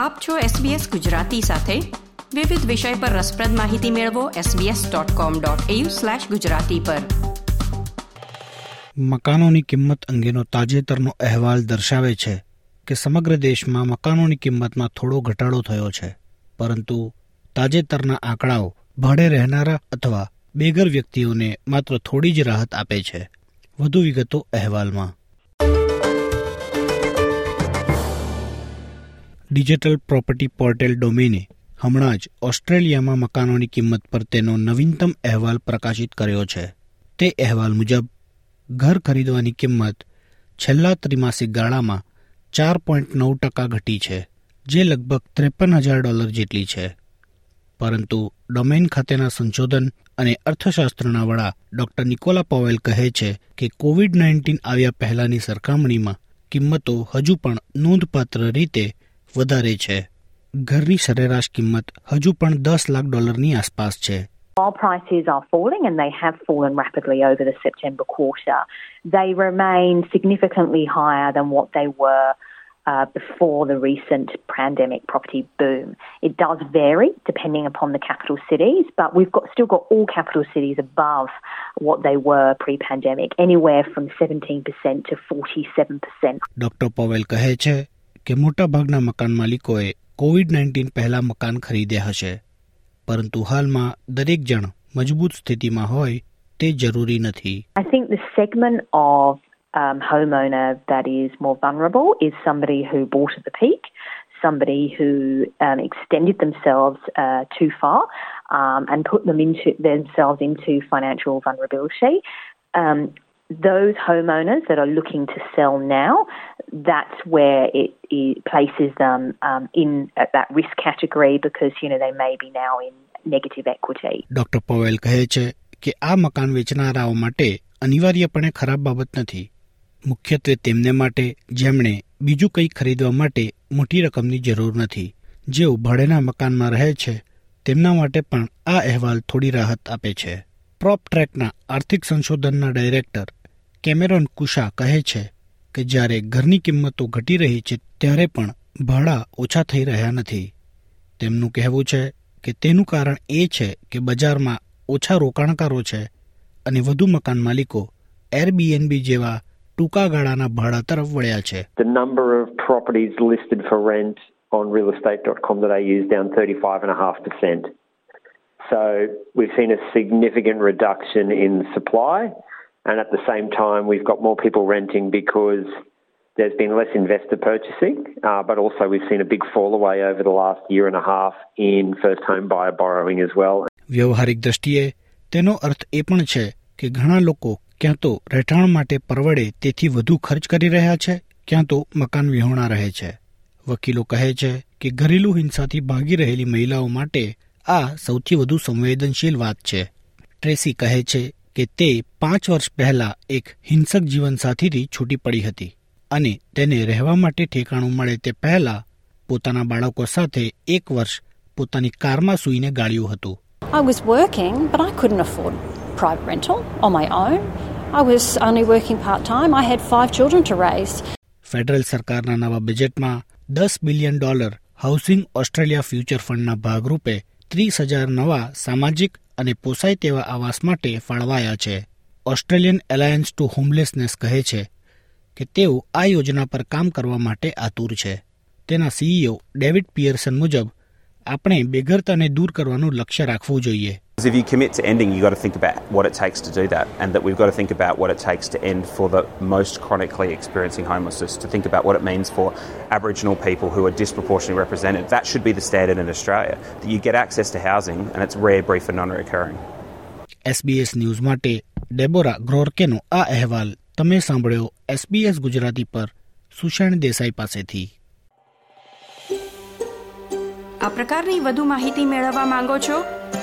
આપ છો SBS ગુજરાતી સાથે. વિવિધ વિષય પર રસપ્રદ માહિતી મેળવો sbs.com.au/gujarati પર. મકાનોની કિંમત અંગેનો તાજેતરનો અહેવાલ દર્શાવે છે કે સમગ્ર દેશમાં મકાનોની કિંમતમાં થોડો ઘટાડો થયો છે. પરંતુ તાજેતરના આંકડાઓ ભાડે રહેનારા અથવા બેઘર વ્યક્તિઓને માત્ર થોડી જ રાહત આપે છે. વધુ વિગતો અહેવાલમાં. ડિજિટલ પ્રોપર્ટી પોર્ટલ ડોમેને હમણાં જ ઓસ્ટ્રેલિયામાં મકાનોની કિંમત પર તેનો નવીનતમ અહેવાલ પ્રકાશિત કર્યો છે. તે અહેવાલ મુજબ, ઘર ખરીદવાની કિંમત છેલ્લા ત્રિમાસિક ગાળામાં ચાર પોઈન્ટ નવ ટકા ઘટી છે, જે લગભગ ત્રેપન હજાર ડોલર જેટલી છે. પરંતુ ડોમેન ખાતેના સંશોધન અને અર્થશાસ્ત્રના વડા ડોક્ટર નિકોલા પોવેલ કહે છે કે કોવિડ નાઇન્ટીન આવ્યા પહેલાની સરખામણીમાં કિંમતો હજુ પણ નોંધપાત્ર રીતે વધારે છે ઘરની સરેરાશ કિંમત હજુ પણ દસ લાખ ડોલરની આસપાસ છે While prices are falling and they have fallen rapidly over the September quarter, they remain significantly higher than what they were uh, before the recent pandemic property boom. It does vary depending upon the capital cities, but we've got still got all capital cities above what they were pre-pandemic, anywhere from 17% to 47%. Doctor Powell કહે છે કે મોટાભાગના મકાન માલિકોએ Covid nineteen પહેલા મકાન ખરીદ્યા હશે પરંતુ હાલમાં દરેક જણ મજબૂત સ્થિતિમાં હોય તે જરૂરી નથી I think the segment of um, homeowner that is more vulnerable is somebody who bought at the peak, somebody who um, extended themselves uh, too far um, and put them into themselves into financial vulnerability. Um, those homeowners that are looking to sell now, that's where it, it places them um, in at that risk category because you know they may be now in negative equity. Doctor Powell કહે છે કે આ મકાન વેચનારાઓ માટે અનિવાર્યપણે ખરાબ બાબત નથી મુખ્યત્વે તેમને માટે જેમણે બીજું કંઈ ખરીદવા માટે મોટી રકમની જરૂર નથી જેઓ ભાડેના મકાનમાં રહે છે તેમના માટે પણ આ અહેવાલ થોડી રાહત આપે છે પ્રોપ ટ્રેકના આર્થિક સંશોધનના ડાયરેક્ટર કેમેરોન કુશા કહે છે કે જ્યારે ઘરની કિંમતો ઘટી રહી છે ત્યારે પણ ભાડા ઓછા થઈ રહ્યા નથી. તેમનું કહેવું છે કે તેનું કારણ એ છે કે બજારમાં ઓછા રોકાણકારો છે અને વધુ મકાન માલિકો એરબીએનબી જેવા ટૂંકા ગાળાના ભાડા તરફ વળ્યા છે. The number of properties listed for rent on realestate.com.au is down 35.5%. So we've seen a significant reduction in supply, and at the same time, we've got more people renting because there's been less investor purchasing, uh, but also we've seen a big fall away over the last year and a half in first home buyer borrowing as well. વ્યવહારિક દ્રષ્ટિએ તેનો અર્થ એ પણ છે કે ઘણા લોકો ક્યાં તો રહેઠાણ માટે પરવડે તેથી વધુ ખર્ચ કરી રહ્યા છે ક્યાં તો મકાન વિહોણા રહે છે વકીલો કહે છે કે ઘરેલુ હિંસાથી ભાગી રહેલી મહિલાઓ માટે આ સૌથી વધુ સંવેદનશીલ વાત છે ટ્રેસી કહે છે કે તે પાંચ વર્ષ પહેલા એક હિંસક જીવનસાથીથી છૂટી પડી હતી અને તેને રહેવા માટે ઠેકાણું મળે તે પહેલા પોતાના બાળકો સાથે એક વર્ષ પોતાની કારમાં સૂઈને ગાળ્યું હતું I was working, but I couldn't afford private rental on my own. I was only working part time. I had five children to raise. Federal સરકારના નવા બજેટમાં દસ billion dollar housing Australia future ફંડના ભાગરૂપે ત્રીસ હજાર નવા સામાજિક અને પોસાય તેવા આવાસ માટે ફાળવાયા છે. ઓસ્ટ્રેલિયન એલાયન્સ ટુ હોમલેસનેસ કહે છે કે તેઓ આ યોજના પર કામ કરવા માટે આતુર છે. તેના સીઈઓ ડેવિડ પિયર્સન મુજબ, આપણે બેઘરતાને દૂર કરવાનું લક્ષ્ય રાખવું જોઈએ. If you commit to ending, you've got to think about what it takes to do that, and that we've got to think about what it takes to end for the most chronically experiencing homelessness, to think about what it means for Aboriginal people who are disproportionately represented. That should be the standard in Australia, that you get access to housing and it's rare, brief, and non recurring. SBS news માટે ડેબોરા ગ્રોરકેનો આ અહેવાલ તમે સાંભળ્યો SBS Gujarati પર સુષેણ દેસાઈ પાસેથી આ પ્રકારની વધુ માહિતી મેળવવા માંગો છો